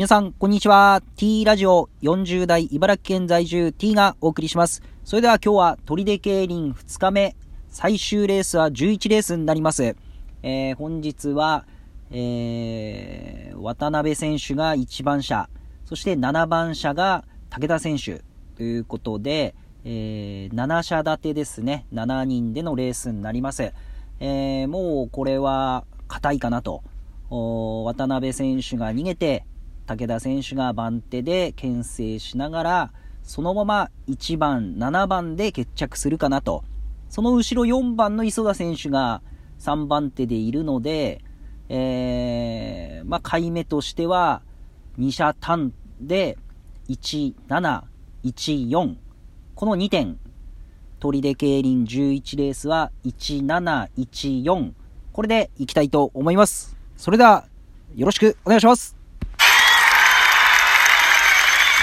皆さん、こんにちは。T ラジオ40代茨城県在住 T がお送りします。それでは今日は砦競輪2日目、最終レースは11レースになります。えー、本日は、えー、渡辺選手が1番車、そして7番車が武田選手ということで、えー、7車立てですね。7人でのレースになります。えー、もうこれは硬いかなと。渡辺選手が逃げて、武田選手が番手で牽制しながら、そのまま1番、7番で決着するかなと。その後ろ4番の磯田選手が3番手でいるので、えー、まあ、回目としては、2車単で、1、7、1、4。この2点。砦競輪11レースは、1、7、1、4。これで行きたいと思います。それでは、よろしくお願いします。